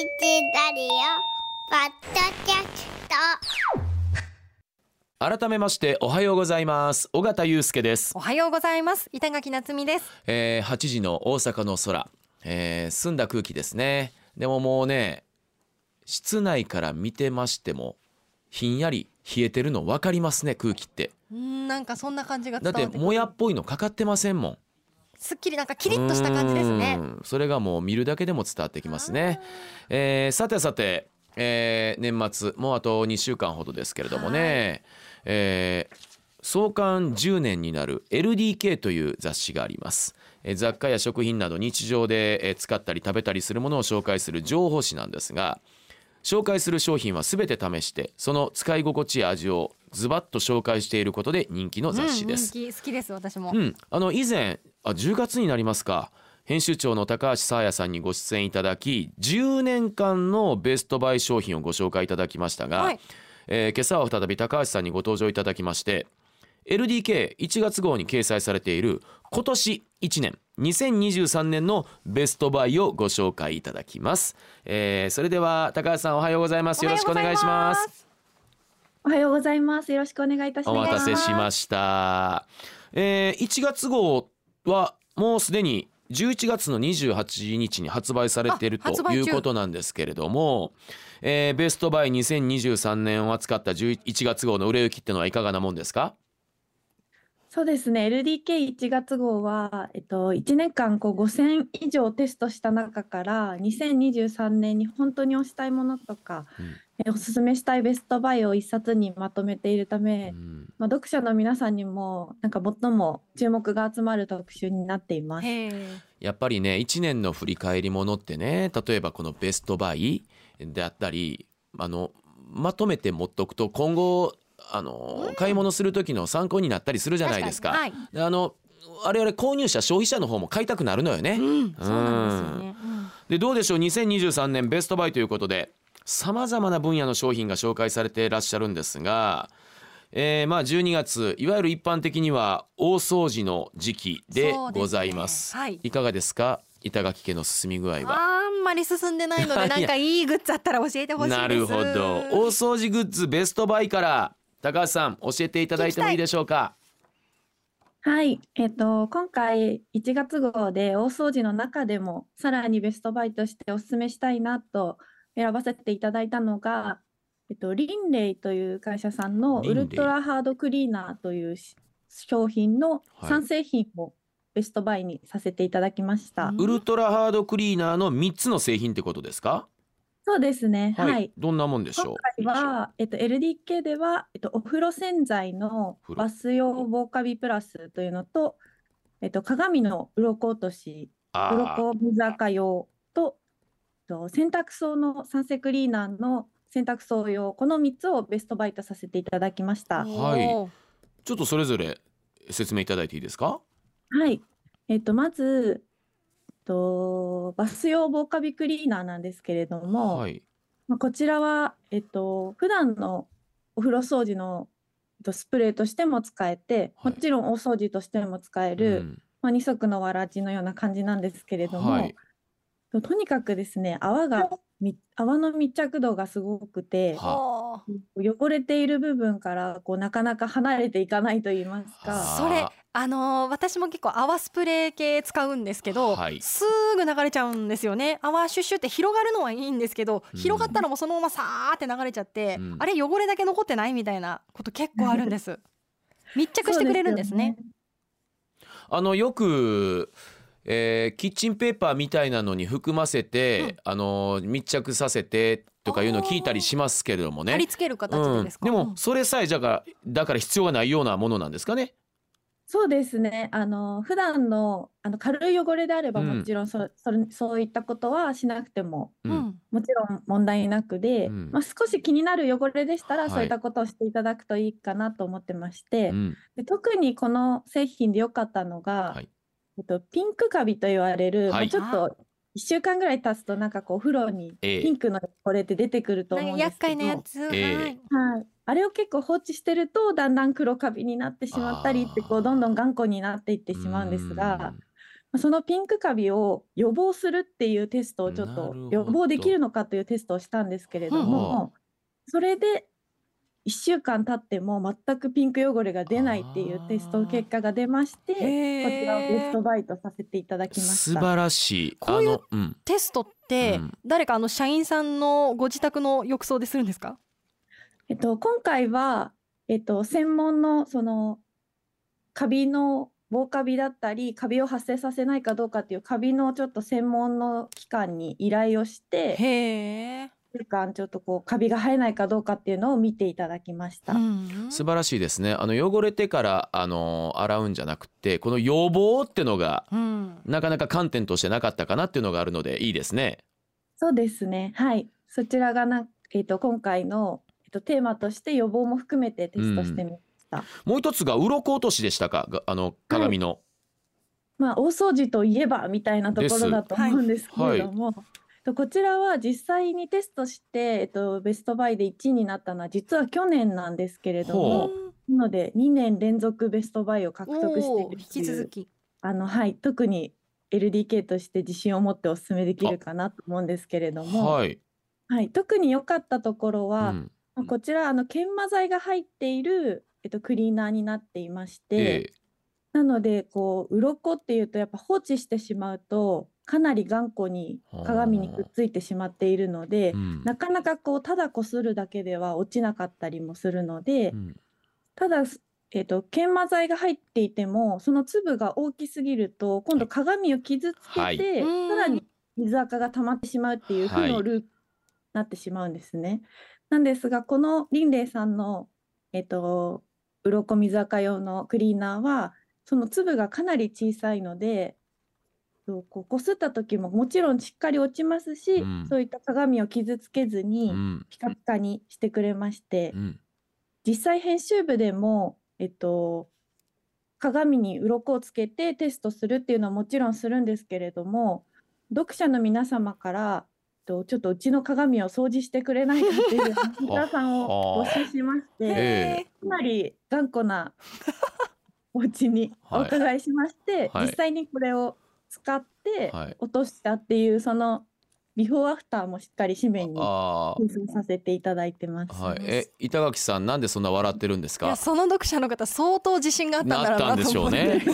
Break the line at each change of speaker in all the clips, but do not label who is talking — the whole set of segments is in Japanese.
ラディオポッドキャスト。
改めましておはようございます。尾形祐介です、
おはようございます。板垣夏美です。
えー、8時の大阪の空、えー、澄んだ空気ですね。でももうね室内から見てましてもひんやり冷えてるの分かりますね空気って。
うんなんかそんな感じが
だって
伝わってくる。
もやっぽいのかかってませんもん
すっきりなんかキリッとした感じですね。
うん。それがもう見るだけでも伝わってきますね、えーさてさて、えー年末もうあと2週間ほどですけれどもね、えー創刊10年になる LDK という雑誌があります。えー雑貨や食品など日常でえー使ったり食べたりするものを紹介する情報誌なんですが紹介する商品は全て試してその使い心地や味をズバッと紹介していることで人気の雑誌です、
うん、人気好きです私も、
うん、あの以前あ10月になりますか。編集長の高橋沙耶さんにご出演いただき10年間のベストバイ商品をご紹介いただきましたが、
はい。
えー今朝は再び高橋さんにご登場いただきまして LDK1 月号に掲載されている今年1年2023年のベストバイをご紹介いただきます、えーそれでは高橋さんおはようございます。よろしくお願いします。
おはようございます。よろしくお願いいたします。
お待たせしました。えー、1月号はもうすでに11月の28日に発売されているということなんですけれども、えーベストバイ2023年を扱った11月号の売れ行きってのはいかがなもんですか？
そうですね。LDK1 月号は、えっと、1年間こう5000以上テストした中から、2023年に本当に推したいものとか、
うん。
えおすすめしたいベストバイを一冊にまとめているため、
うん
まあ、読者の皆さんにも、なんか最も注目が集まる特集になっています。
やっぱりね1年の振り返りものってね例えばこのベストバイであったりあのまとめて持っとくと今後あの買い物する時の参考になったりするじゃないですか。
確に。
であの我々購入者消費者の方も買いたくなるのよね。
はい、うん、そうなんですよね、うん。
でどうでしょう？2023年ベストバイということでさまざまな分野の商品が紹介されていらっしゃるんですが、えーまあ12月いわゆる一般的には大掃除の時期でございます。
はい
いかがですか？板垣家の進み具合は。
あんまり進んでないので なんかいいグッズあったら教えてほしいです
なるほど大掃除グッズベストバイから高橋さん教えていただいてもいいでしょうか？
はい、えっと、今回1月号で大掃除の中でもさらにベストバイとしてお勧めしたいなと選ばせていただいたのが、えっと、リンレイという会社さんのウルトラハードクリーナーというし商品の
はい
3製品をベストバイにさせていただきました。
うん
ウルトラハードクリーナーの3つの製品ってことですか？
そうですね、はい。
どんなもんでしょ
今
う。
回は、えっと、LDK では、えっと、お風呂洗剤のバス用防カビプラスというのと、えっと、鏡の鱗落とし鱗水垢用とと洗濯槽の酸性クリーナーの洗濯槽用この3つをベストバイトさせていただきました。
はいちょっとそれぞれ説明いただいていいですか？
はい、えっと、まず、えっと、バス用防カビクリーナーなんですけれども、
はい。
まあ、こちらは、えっと、普段のお風呂掃除のえっとスプレーとしても使えて、
はい
もちろん大掃除としても使える、
うん
まあ、二足のわらじのような感じなんですけれども、
はい。
ととにかくですね、泡が、み泡の密着度がすごくて、
は
おー
汚れている部分からこうなかなか離れていかないと言います
は
か、
それあのー私も結構泡スプレー系使うんですけど、
はい。
すぐ流れちゃうんですよね。泡シュッシュって広がるのはいいんですけど、
うん。
広がったらもうそのままさーって流れちゃって、
うん。
あれ汚れだけ残ってないみたいなこと結構あるんです。密着してくれるんですね。
あのよく、えーキッチンペーパーみたいなのに含ませて、あの密着させてとかいうのを聞いたりしますけれどもね。
貼り付ける形でですか、
うん、でもそれさえじゃがだから必要がないようなものなんですかね？
そうですね。あの普段のあの軽い汚れであれば
うん。
もちろんそ、それそういったことはしなくても
う
うんん。
もちろん問題なくで、
うん。
まあ、少し気になる汚れでしたら、
はい。
そういったことをしていただくといいかなと思ってまして、
うん。
で特にこの製品で良かったのが、
はい
えっと、ピンクカビと言われる、
はい。
まあちょっと1週間ぐらい経つとなんかこうお風呂に
ええ。
ピンクの汚れって出てくると思うんです
厄介
けど、
なやつ、
ええ。
はい。
はい、あれを結構放置してるとだんだん黒カビになってしまったりってこうどんどん頑固になっていってしまうんですがまあそのピンクカビを予防するっていうテストをちょっと予防できるのかというテストをしたんですけれど
は
も、それで1週間経っても全くピンク汚れが出ないっていうテスト結果が出まして、こ
へ
ちらをベスト
ー
バイトさせていただきました。
素晴らしい。
こういうテストって
うん。
誰かあの社員さんのご自宅の浴槽でするんですか？
えっと、今回は、えっと、専門のそのカビの防カビだったりカビを発生させないかどうかっていうカビのちょっと専門の機関に依頼をして
へえ、
1週間ちょっとこうカビが生えないかどうかっていうのを見ていただきました。
うん。
素晴らしいですね。あの汚れてからあの洗うんじゃなくてこの予防ってのが
うん。
なかなか観点としてなかったかなっていうのがあるのでいいですね。
そうですね。はい。そちらがな、えっと、今回の、えっと、テーマとして予防も含めてテストしてみました。
もう一つが鱗落としでしたか？があの鏡の、
まあ、大掃除といえばみたいなところだと思うんですけれども、とこちらは実際にテストして、えっと、ベストバイで1位になったのは実は去年なんですけれど
ほ
も
う。
なので2年連続ベストバイを獲得しているっていう
き続き。
あの、はい、特に LDK として自信を持ってお勧めできるかなと思うんですけれども、
はい、
はい、特に良かったところ
う
は、
ん。
まあこちらあの研磨剤が入っている、えっと、クリーナーになっていまして、
ええ。
なのでこう鱗っていうとやっぱ放置してしまうとかなり頑固に鏡にくっついてしまっているので
うん。
なかなかこうただこするだけでは落ちなかったりもするので
うん。
ただ、えっと研磨剤が入っていてもその粒が大きすぎると今度鏡を傷つけ
はい。
て
うん。
さらに水垢が溜まってしまうっていう負
はい。
のループになってしまうんですね。なんですがこのリンレイさんのえっと鱗水垢用のクリーナーはその粒がかなり小さいのでそうこうこすった時ももちろんしっかり落ちますし、
うん。
そういった鏡を傷つけず
う
に
ん。
ピカピカにしてくれまして、
うん。
実際編集部でも、えっと、鏡に鱗をつけてテストするっていうのはもちろんするんですけれども読者の皆様からえっとちょっとうちの鏡を掃除してくれないかっていうハンターさんを募集しまして
え
かなり頑固なお家にお伺いしまして、
はい。
実際にこれを使って
はい。
落としたっていうそのビフォーアフターもしっかり紙面に
あ
掲載させていただいてます。
あはい。え板垣さんなんでそんな笑ってるんですか？
その読者の方相当自信があったんだろう
なったんでしょうね。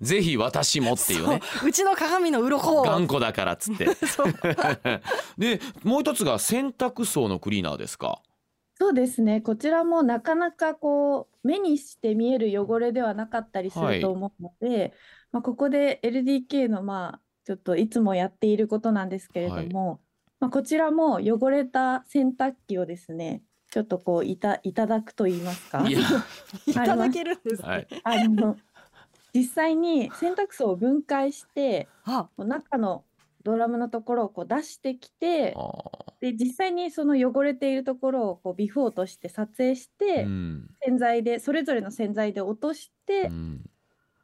うん、ぜひ私もっていうね。
そう。うちの鏡の鱗を。
頑固だからっつって。
そう。
でもう一つが洗濯槽のクリーナーですか？
そうですね。こちらもなかなかこう目にして見える汚れではなかったりす
はい
ると思うので、まあ、ここで LDK のまあちょっといつもやっていることなんですけれども、まあ、こちらも汚れた洗濯機をですね、ちょっとこういた、いただくと言いますか。
いや
いただけるんですね、
はい。
あの実際に洗濯槽を分解して、
あ。
こう中のドラムのところをこう出してきて、で実際にその汚れているところをこうビフォーとして撮影して、
うん。
洗剤でそれぞれの洗剤で落として、
うん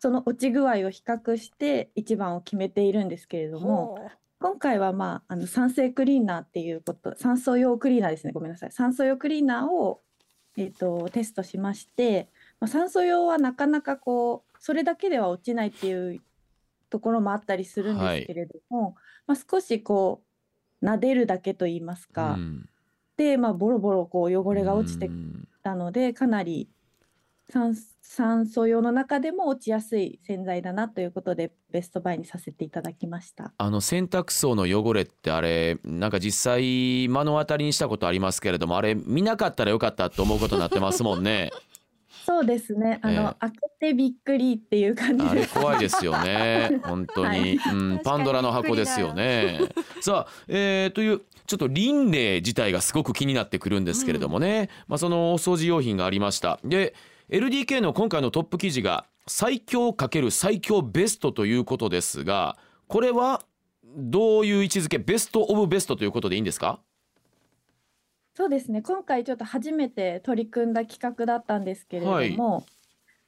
その落ち具合を比較して一番を決めているんですけれども今回はまああの酸性クリーナーっていうこと酸素用クリーナーですね。ごめんなさい。酸素用クリーナーを、えっとテストしまして、まあ、酸素用はなかなかこうそれだけでは落ちないっていうところもあったりするんですけれども、まあ、少しこう撫でるだけといいますか、
うん。
で、まあ、ボロボロこう汚れが落ちて
うん
たのでかなり酸酸素用の中でも落ちやすい洗剤だなということでベストバイにさせていただきました。
あの洗濯槽の汚れってあれなんか実際目の当たりにしたことありますけれどもあれ見なかったらよかったと思うことになってますもんね。
そうですね。あの、
ええ
開けてびっくりっていう感じ
あれ
です。
怖いですよね本当に、
はい。
うん、パンドラの箱ですよね。さあ、えーというちょっと輪廻自体がすごく気になってくるんですけれどもね、まあ、そのお掃除用品がありました。で LDK の今回のトップ記事が最強×最強ベストということですがこれはどういう位置づけベストオブベストということでいいんですか？
そうですね。今回ちょっと初めて取り組んだ企画だったんですけれども、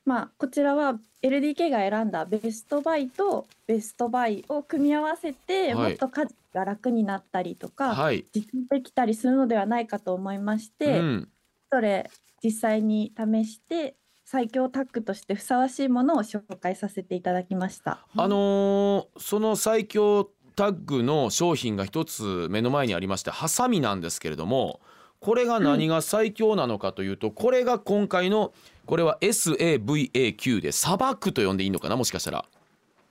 まあこちらは LDK が選んだベストバイとベストバイを組み合わせて、
はい。
もっと家事が楽になったりとか、
はい、
できたりするのではないかと思いまして、
うん、
それ実際に試して最強タッグとしてふさわしいものを紹介させていただきました。
あのーその最強タッグの商品が一つ目の前にありましてハサミなんですけれどもこれが何が最強なのかというと、これが今回のこれは SAVAQ で砂漠と呼んでいいのかなもしかしたら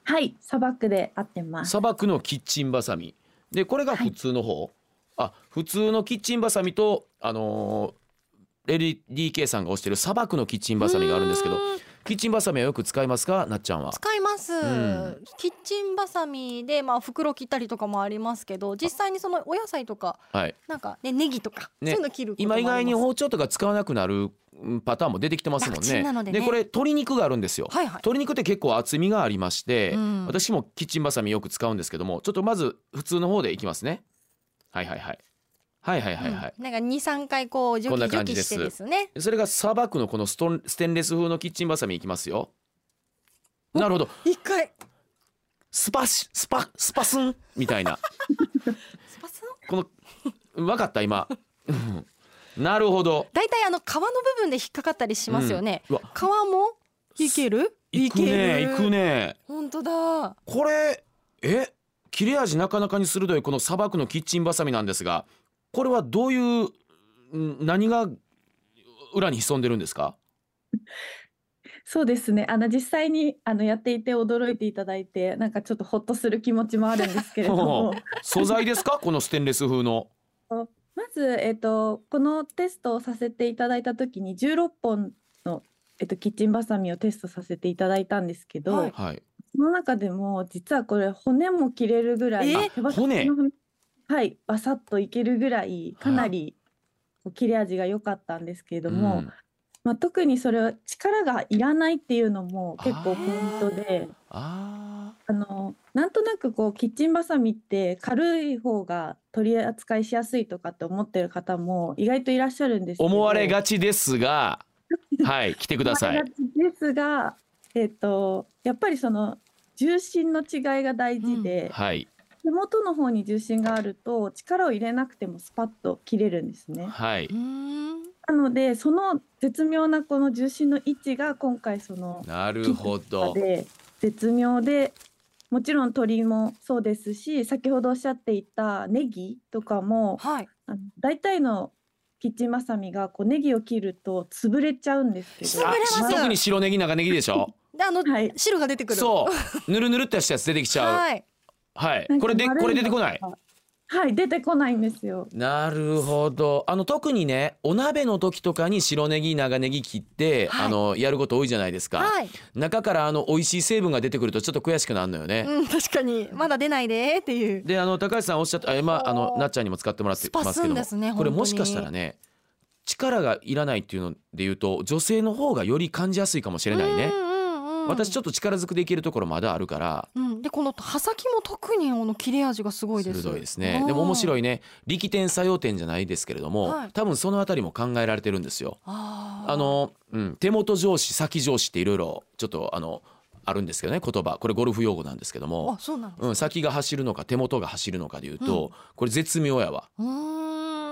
はい、砂漠で合ってます。
砂漠のキッチンバサミでこれが普通の方、あ普通のキッチンバサミとあのー LDK さんが推してる砂漠のキッチンバサミがあるんですけどキッチンバサミはよく使いますか？なっちゃんは
使います、
ん。
キッチンバサミでまあ袋切ったりとかもありますけど実際にそのお野菜とか
はい。
なんかねネギとか、
ね。
そういうの切る
今意外に包丁とか使わなくなるうんパターンも出てきてますもんね。
でね。
これ鶏肉があるんですよ。
はいはい。
鶏肉って結構厚みがありまして、
うん。
私もキッチンバサミよく使うんですけどもちょっとまず普通の方でいきますね。はいはいはい。はいはいはいはい。
うん。なんか二三回こう除
こんな
去除
感じです。
去してですね。
それが砂漠のこのストンステンレス風のキッチンバサミいきますよ。なるほど。
一回。
スパシスパスパスン？みたいな。
スパスン？
この分かった？今。うん。なるほど。
大体あの皮の部分で引っかかったりしますよね、
うわ。
皮も？いける？
いくねいくね。
本当だ。
これえ？切れ味なかなかに鋭いこの砂漠のキッチンバサミなんですがこれはどういうん何が裏に潜んでるんですか？
そうですね。あの実際にあのやっていて驚いていただいて、なんかちょっとほっとする気持ちもあるんですけれども、
素材ですか？このステンレス風の。
まずえっとこのテストをさせていただいた時に16本のえっとキッチンバサミをテストさせていただいたんですけど、
はい。
はい
その中でも実はこれ骨も切れるぐらい、
え
手羽先の骨はい、バサッといけるぐらいかなりこう切れ味が良かったんですけれども、
うん。
まあ、特にそれは力がいらないっていうのも結構ポイントで。
あ
あのなんとなくこうキッチンバサミって軽い方が取り扱いしやすいとかって思ってる方も意外といらっしゃるんです
思われがちですが はい来てください。
思われがちですが、えっとやっぱりその重心の違いが大事で、
はい
手元の方に重心があると力を入れなくてもスパッと切れるんですね。
はい。
なのでその絶妙なこの重心の位置が今回その
なるほど。
で絶妙でもちろん鶏もそうですし先ほどおっしゃっていたネギとかも
はい。
あの大体のキッチンバサミがこうネギを切ると潰れちゃうんですけど。
潰れます。
あ特に白ネギ長ネギでしょ？
であの、
はい。
汁が出てくる。
そう。ぬるぬるってしたやつ出てきちゃう。
はい
はい。これで
丸
これ出てこない？
はい出てこないんですよ。
なるほど。あの特にねお鍋の時とかに白ネギ長ネギ切って、
はい。
あのやること多いじゃないですか、
はい、
中からあの美味しい成分が出てくるとちょっと悔しくなるのよね、
うん、確かに。まだ出ないでっていう。
であの高橋さんおっしゃったあ今あのなっちゃんにも使ってもらってますけども
ね
これもしかしたらね力がいらないっていうので言うと女性の方がより感じやすいかもしれないね、
うん
私ちょっと力ずくでいけるところまだあるから。
うん、でこの刃先も特にあの切れ味がすごいです。
鋭いですね。でも面白いね。力点作用点じゃないですけれども、
はい。
多分そのあたりも考えられてるんですよ。
あ
の、うん、手元上司先上司っていろいろちょっとあのあるんですけどね言葉。これゴルフ用語なんですけども。
あ、そうなん
先が走るのか手元が走るのかでいうと、これ絶妙やわ。
うーん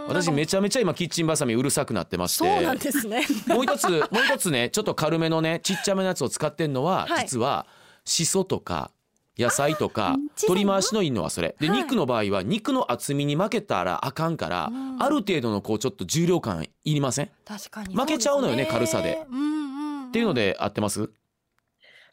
私めちゃめちゃ今キッチンバサミうるさくなってまし
そうなん
て
ですね。
もう一つもう一つねちょっと軽めのねちっちゃめのやつを使ってんのは、
はい。
実はしそとか野菜とか取り回しのいいのはそれ。で、
はい。
肉の場合は肉の厚みに負けたらあかんから、
うん。
ある程度のこうちょっと重量感いりません？っ
確かに
負けちゃうのよね軽さで。
うんうんうん、
ていうので合ってます？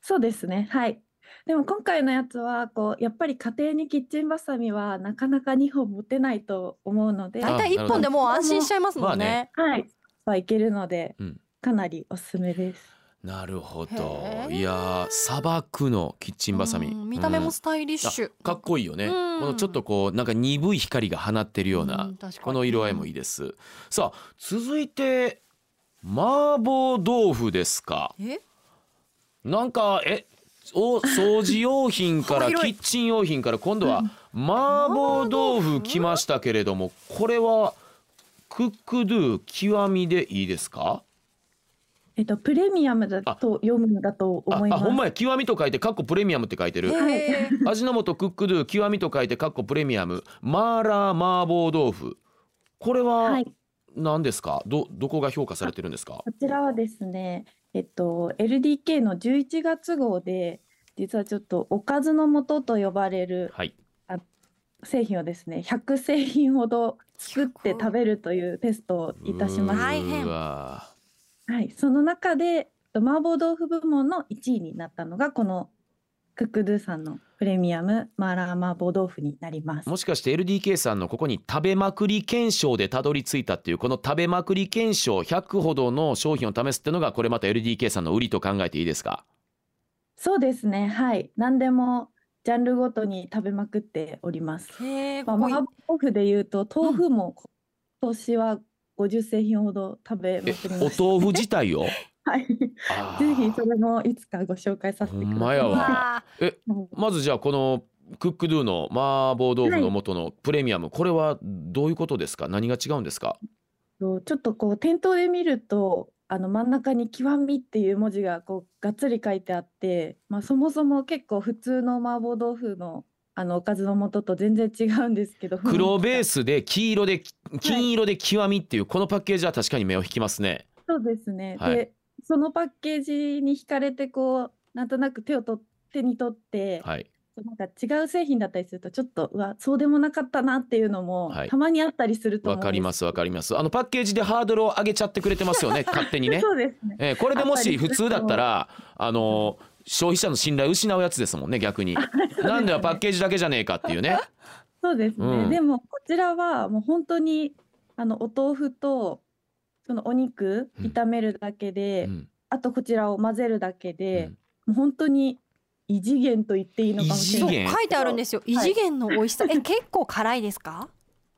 そうですね。はいでも今回のやつはこうやっぱり家庭にキッチンバサミはなかなか2本持てないと思うので
大体一本でもう安心しちゃいますもんね。
はい。はいけるので、
うん。
かなりおすすめです。
なるほど。いやー砂漠のキッチンバサミ、
うん見た目
うん
もスタイリッシュ。
あかっこいいよね、
うん。
このちょっとこうなんか鈍い光が放ってるような、
う
この色合いもいいです。さあ続いて麻婆豆腐ですか。
え？
なんかえ？お掃除用品からキッチン用品から今度は麻婆豆腐来ましたけれどもこれはクックドゥ極みでいいですか？
えっとプレミアムだと読むんだと
あ
思います。
あほんまや。極みと書いてカッコプレミアムって書いてる。味の素クックドゥ極みと書いてカッコプレミアム。マーラー麻婆豆腐。これは
はい。
何ですか？どどこが評価されてるんですか？
こちらはですね、えっと LDK の11月号で実はちょっとおかずの素と呼ばれる
はい。
製品をですね100製品ほど作って食べるというテストをいたしました。はい、その中で麻婆豆腐部門の1位になったのがこのクックドゥさんのプレミアムマーラー麻婆豆腐になります。
もしかして LDK さんのここに食べまくり検証でたどり着いたっていうこの食べまくり検証100ほどの商品を試すっていうのがこれまた LDK さんの売りと考えていいですか？
そうですね、はい、何でもジャンルごとに食べまくっております。
へえ、
まあ、
ここい
麻婆豆腐でいうと豆腐も今年は50製品ほど食べま
え
くりました。
お豆腐自体を？
はい、ぜひそれもいつかご紹介させてください。
まやわ。
わ
えまずじゃあこのクックドゥの麻婆豆腐の素のプレミアム、これはどういうことですか？何が違うんですか？
ちょっとこう店頭で見るとあの真ん中に「極み」っていう文字がこうがっつり書いてあって、まあ、そもそも結構普通の麻婆豆腐のあのおかずの素と全然違うんですけど。
黒ベー
ス
スで黄色で金色で極みっていうこのパッケージは確かに目を引きますね。
そうですね、
はい。
でそのパッケージに惹かれてこうなんとなく手をと手に取って、
はい。
なんか違う製品だったりするとちょっとうわそうでもなかったなっていうのも
はい。
たまにあったりすると
わかりますわかります。あのパッケージでハードルを上げちゃってくれてますよね 勝手にね。
そうですね。
えーこれでもし普通だったらあの消費者の信頼を失うやつですもんね逆に。なんではパッケージだけじゃねえかっていうね。
そうですね、
うん。
でもこちらはもう本当にあのお豆腐とそのお肉
うん
炒めるだけで、
うん
あとこちらを混ぜるだけで
うん、
もう本当に異次元と言っていいのかもしれない。
書いてあるんですよ。異次元の美味しさ。え、結構辛いですか？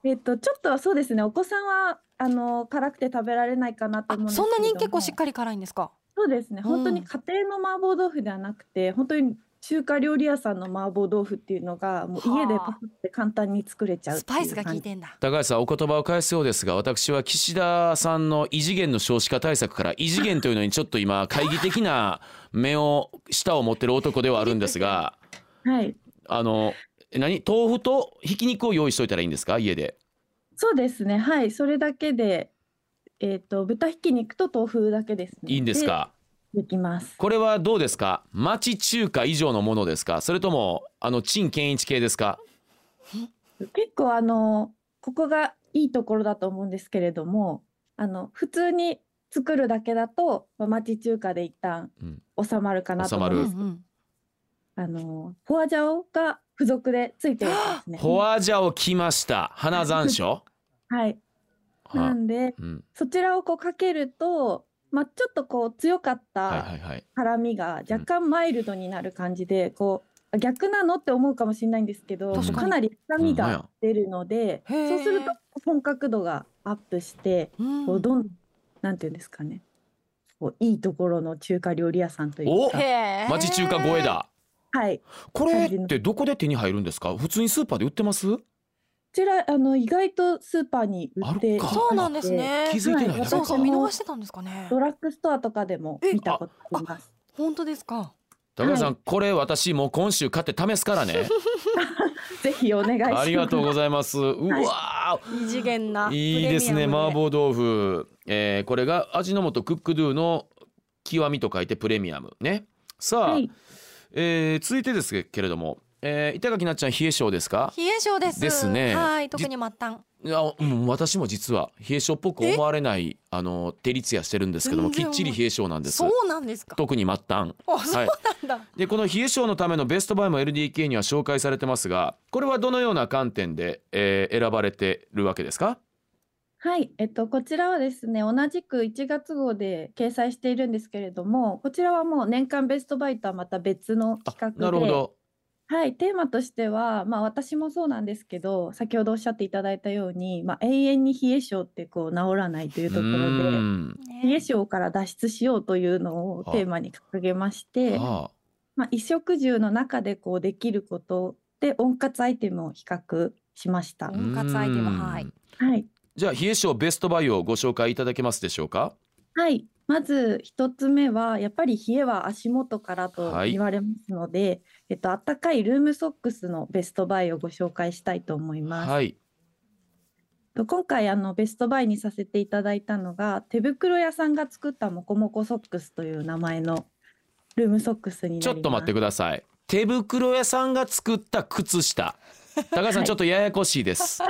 えっとちょっとそうですねお子さんはあの辛くて食べられないかなと
あ
思うんです
そんなに結構
し
しっかり辛いんですか？
そうですね本当に家庭の麻婆豆腐ではなくて本当に中華料理屋さんの麻婆豆腐っていうのがもう家で
はあ
パクって簡単に作れちゃう
スパイスが効いてんだ。
高橋さんお言葉を返すようですが私は岸田さんの異次元の少子化対策から異次元というのにちょっと今懐疑的な目を舌を持ってる男ではあるんですが
はい。
あのえ何？豆腐とひき肉を用意しといたらいいんですか？家で。
そうですね。はい、それだけで、えっ、と豚ひき肉と豆腐だけですね。
いいんですか？
で。できます。
これはどうですか？町中華以上のものですか？それともあの陳健一系ですか？
結構あのここがいいところだと思うんですけれども、あの普通に作るだけだと、まあ、町中華で一旦
うん
収まるかなと思
収まる
うんです。
うんうん
あのフォアジャオが付属でついてるんですね。
フォアジャオ来ました花山椒
はい。な
は
んで
うん
そちらをこうかけると、まあちょっとこう強かっ
はいは
た
いはい。
辛みが若干マイルドになる感じで、こう逆なのって思うかもしれないんですけど、
確かに。
かなり臭みが出るので、そうすると本格度がアップして、
うん。
こうどんなんていうんですかね、こういいところの中華料理屋さんという
お
か、
町中華超え。だ。
はい、こ
これってどこで手に入るんですか？普通にスーパーで売ってます？
ちらあの意外とスーパーに売って
あるか。
そうなんですね。
気づいてない。
そうそう見逃してたんですかね。
ド。ラッグストアとかでも見たことあります。
本当ですか？
高橋さん、
はい
これ私もう今週買って試すからね。
ぜひお願いします。
ありがとうございます。うわ
異次元な。
ーいいですね麻婆豆腐、えーこれが味の素クックドゥの極みと書いてプレミアムね。さあ、
はい、
えー続いてですけれども、えー板垣なっちゃん冷え性ですか？
冷え性です。
ですね。
はい、特に末端。
いやもう私も実は冷え性っぽく思われないあの照りつやしてるんですけどもきっちり冷え性なんです。
そうなんですか？
特に末端。
あ、そう
はい
なんだ。
でこの冷え性のためのベストバイも LDK には紹介されてますがこれはどのような観点で、えー選ばれてるわけですか？
はい、えっと、こちらはですね、同じく1月号で掲載しているんですけれども、こちらはもう年間ベストバイとはまた別の
あ
企画で、
なるほど
はい、テーマとしては、まあ私もそうなんですけど、先ほどおっしゃっていただいたように、まあ永遠に冷え性ってこう治らないというところ
う
で、冷え性から脱出しようというのをテーマに掲げまして、
あ。
まあ衣食住の中でこうできることで温活アイテムを比較しました。
あ
温活アイテムはい。
はい。
じゃあ冷え性ベストバイをご紹介いただけますでしょうか？
はい、まず一つ目はやっぱり冷えは足元からと
はい
言われますので、えっと暖かいルームソックスのベストバイをご紹介したいと思います。
はい
と今回あのベストバイにさせていただいたのが手袋屋さんが作ったモコモコソックスという名前のルームソックスになります。
ちょっと待ってください手袋屋さんが作った靴下高橋さん
はい。
ちょっとややこしいです、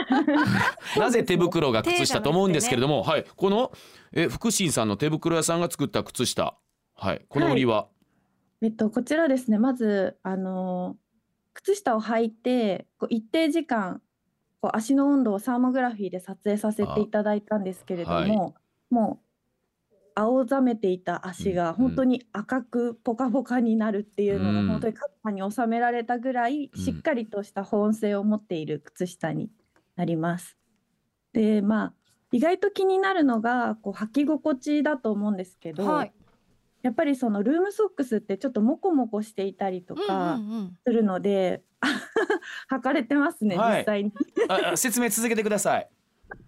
なぜ手袋が靴下と思うんですけれども、はい。このえ福神さんの手袋屋さんが作った靴下。はい。この売りは、
えっと、こちらですね、まず、あの靴下を履いて、こう一定時間、こう足の温度をサーモグラフィーで撮影させていただいたんですけれども、
はい。
もう、青ざめていた足
うん
が本当に赤くポカポカになるっていうの
うん
が本当にカッパに収められたぐらい
うん
しっかりとした保温性を持っている靴下になります。で、まあ、意外と気になるのがこう履き心地だと思うんですけど、
はい。
やっぱりそのルームソックスってちょっとモコモコしていたりと
うん
か
うんうん
するので、履かれてますね、
はい
実際に。
説明続けてください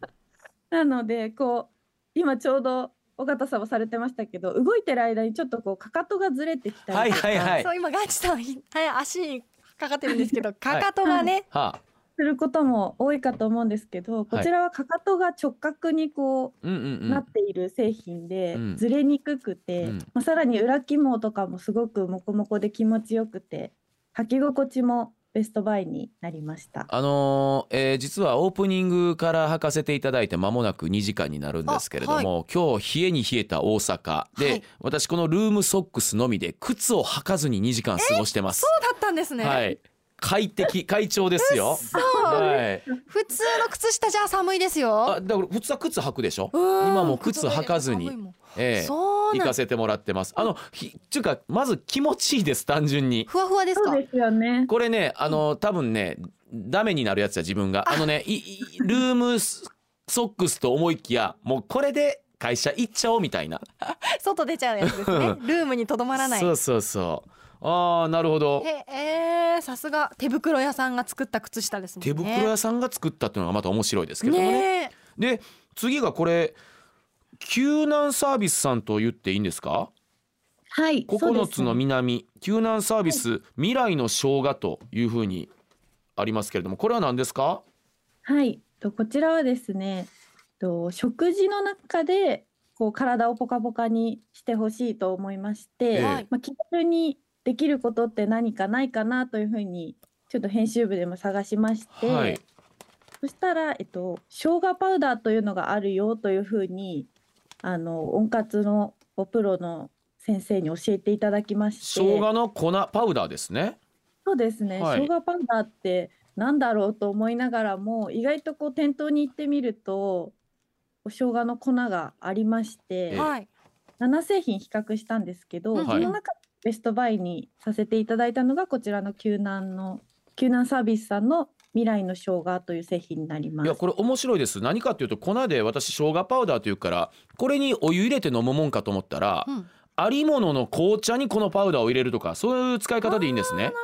なのでこう今ちょうど尾形さんもされてましたけど動いてる間にちょっとこうかかとがずれてきた
はい
りとか。
はいはい
そう今ガチさんひはい足にかかってるんですけどかかとがね、
はあ。
することも多いかと思うんですけどこちらはかかとが直角にこ
うんうん
う
うん。
なっている製品で
うん。
ずれにくくて、
うん。
まあ、さらに裏起毛とかもすごくモコモコで気持ちよくて履き心地もベストバイになりました。
あのーえー実はオープニングから履かせていただいて間もなく2時間になるんですけれども、今日冷えに冷えた大阪で、
はい
私このルームソックスのみで靴を履かずに2時間過ごしてます。
そうだったんですね、
はい快適快調ですよ。はい。
普通の靴下じゃ寒いですよ。
あだから普通は靴履くでしょ？
うん。
今もう靴履かずに。ええ。行かせてもらってます。あのひちゅうかまず気持ちいいです単純に。
ふわふわですか？
そうですよね。
これねあの多分ねダメになるやつや自分が。あ。のねいいルームソックスと思いきやもうこれで会社行っちゃおうみたいな。
外出ちゃうやつですね。ルームにとどまらない。
そうそうそうあーなるほど。
へえーさすが。手袋屋さんが作った靴下ですね。
手袋屋さんが作ったっていうのがまた面白いですけどもね。
ねえ。
で次がこれ救難サービスさんと言っていいんですか？
はい、そうで
9
す
つの南。救難サービス未来の生姜というふうにありますけれどもこれは何ですか？
はい、とこちらはですね、と食事の中でこう体をポカポカにしてほしいと思いまして、
ええ。
はい
まあ、気軽にできることって何かないかなというふうにちょっと編集部でも探しまして、
はい。
そしたら、えっと、生姜パウダーというのがあるよというふうにあの温活のおプロの先生に教えていただきまして。
生姜の粉パウダーですね。
そうですね、
はい。
生姜パウダーってなんだろうと思いながらも意外とこう店頭に行ってみるとお生姜の粉がありまして、
ええ。
はい。
7製品比較したんですけど、
うん。
その中でベストバイにさせていただいたのがこちらの救難の救難サービスさんの未来の生姜という製品になります。
いやこれ面白いです。何かっていうと粉で私生姜パウダーというからこれにお湯入れて飲むもんかと思ったら、
うん。
ありものの紅茶にこのパウダーを入れるとかそういう使い方でいいんですね。
なる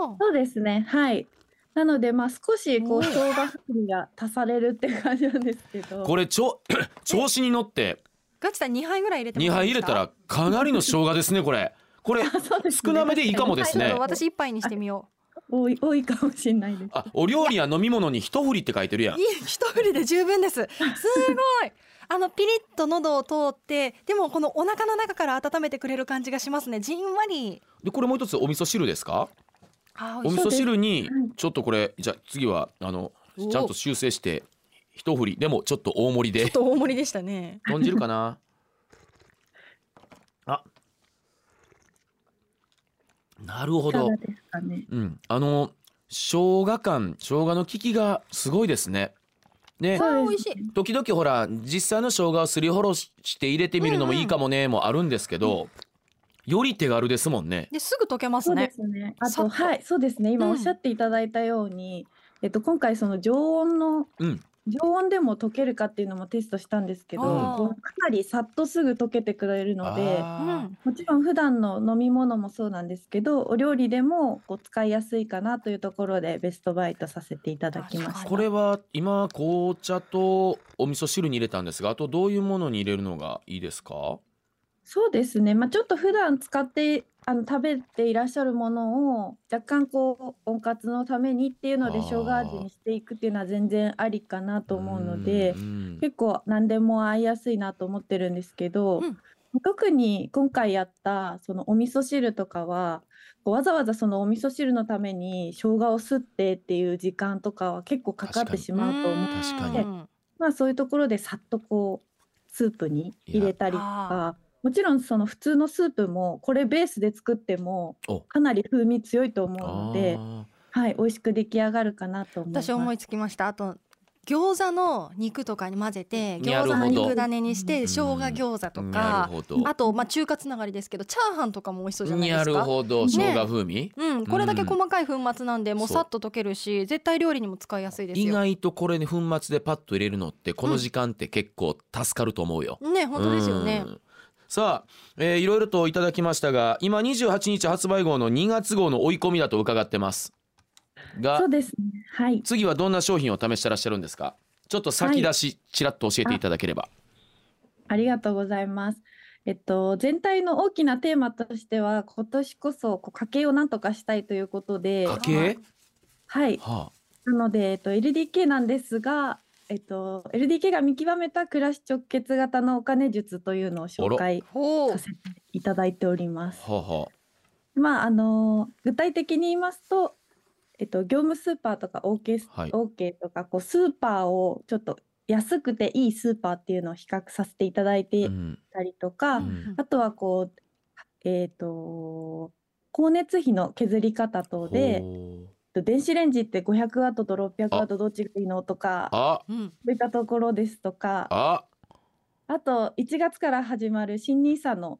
ほど。
そうですね。はい。なのでまあ少しこう
うん。
生姜風味が足されるって感じなんですけど。
これちょ調子に乗って
ガチさん2杯ぐらい入れても
2
らっていいですか？
杯入れたらかなりの生姜ですねこれこれ少なめでいいかもですね。
私1杯にしてみよ
多い多いかもしれないです。
あお料理や飲み物に一振りって書いてるや
うん。いい一振りで十分です。すごい。あのピリッと喉を通ってでもこのお腹の中から温めてくれる感じがしますね。じんわり。
でこれもう一つお味噌汁ですか？お味噌汁に
はい。
ちょっとこれじゃあ次はあの
お
ちゃんと修正して一振り。でもちょっと大盛りで。
ちょっと大盛りでしたね。
豚汁かな？なるほど。
ですかね。
うん。あの生姜感生姜の効きがすごいですね。ね。時々ほら実際の生姜をすりおろして入れてみるのもいいかもねもあるんですけど、より手軽ですもんね。
ですぐ溶けます
そうで
ね
すね。あと、はい、そうですね。今
うん。
おっしゃっていただいたように、えっと、今回その常温の、
うん
常温でも溶けるかっていうのもテストしたんですけど、
あー
こうかなりさっとすぐ溶けてくれるので、もちろん普段の飲み物もそうなんですけど、お料理でもこう使いやすいかなというところでベストバイとさせていただきました。
ーこれは今紅茶とお味噌汁に入れたんですがあとどういうものに入れるのがいいですか？
そうですね。まあちょっと普段使ってあの食べていらっしゃるものを若干こう温活のためにっていうので生姜味にしていくっていうのは全然ありかなと思うので結構何でも合いやすいなと思ってるんですけど、
うん。
特に今回やったそのお味噌汁とかはわざわざそのお味噌汁のために生姜をすってっていう時間とかは結構かかってしまうと思う
確かに。
うん
まあそういうところでさっとこうスープに入れたりとかもちろんその普通のスープもこれベースで作っても
お。
かなり風味強いと思う
あ
ので、
ー。
はい、美味しく出来上がるかなと思います。
私思いつきました。あと餃子の肉とかに混ぜて餃子の肉種にして
うん。
生姜餃子と
な
かあとまあ中華つながりですけどチャーハンとかも美味しそうじゃないで
な
すか。
るほど。
ね。
生姜風味、
うん、これだけ細かい粉末なんでもうさっと溶けるし絶対料理にも使いやすいです
意
よ。
外とこれね粉末でパッと入れるのってこの時間って結構助かると思うよ、
ね本当ですよね。
う。んさあ、えーいろいろといただきましたが今28日発売号の2月号の追い込みだと伺ってます。が
そうですね。はい。
次はどんな商品を試してらっしゃるんですか？ちょっと先出し、ちらっと教えていただければ。
ありがとうございます。えっと、全体の大きなテーマとしては今年こそこう家計をなんとかしたいということで、
家計？
はい、
は
なので、えっと、LDK なんですが、えっと、LDK が見極めた暮らし直結型のお金術というのを紹介させていただいております。
あはあ。は
まあ、あの具体的に言いますと、えっと、業務スーパーとか OK,、
はい。
OK とかこうスーパーをちょっと安くていいスーパーっていうのを比較させていただいてたりとか、
うん。
あとはこう、えっと光熱費の削り方等で、電子レンジって500ワットと600ワットどっちがいいのとかそういったところですとか。
あ。
あと1月から始まる新ニーサの、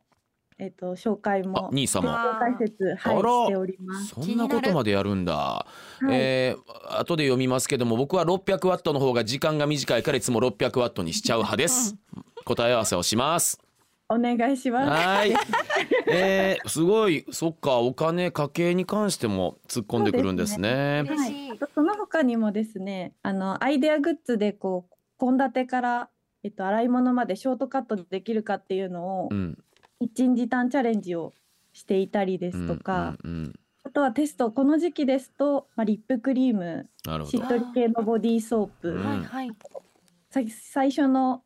えっと紹介
あ
も。
兄様
あ
解説、しております。
そんなことまでやるんだ、
はい。
えー後で読みますけども僕は600ワットの方が時間が短いからいつも600ワットにしちゃう派です。答え合わせをします
お願いします。
はい、えー、すごい。そっかお金家計に関しても突っ込んでくるんですね。
嬉しい。
はい、その他にもですねあのアイデアグッズでこう献立から、えっと、洗い物までショートカットできるかっていうのを
うん。
一日時短チャレンジをしていたりですとか、
うんうんうん。
あとはテストこの時期ですと、まあ、リップクリームしっとり系のボディーソープ、
うん
はいはい。
さ最初の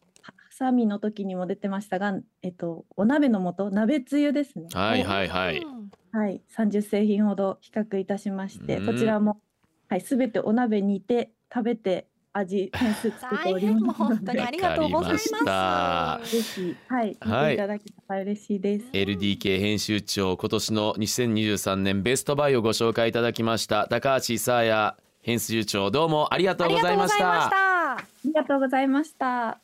ハサミの時にも出てましたが、えっと、お鍋の素鍋つゆですね。
はいはいはい。
うん
はい、30製品ほど比較いたしまして、
うん。
こちらも、はい、すべてお鍋煮て食べて味点数つけておりますので、
本当にありがとうございます。
ぜひ、はい、見
はい
ていただけたら嬉しいです。
LDK 編集長今年の2023年ベストバイをご紹介いただきました高橋沙也編集長どうもありがとうございまし
ありがとうございましたた。
ありがとうございました。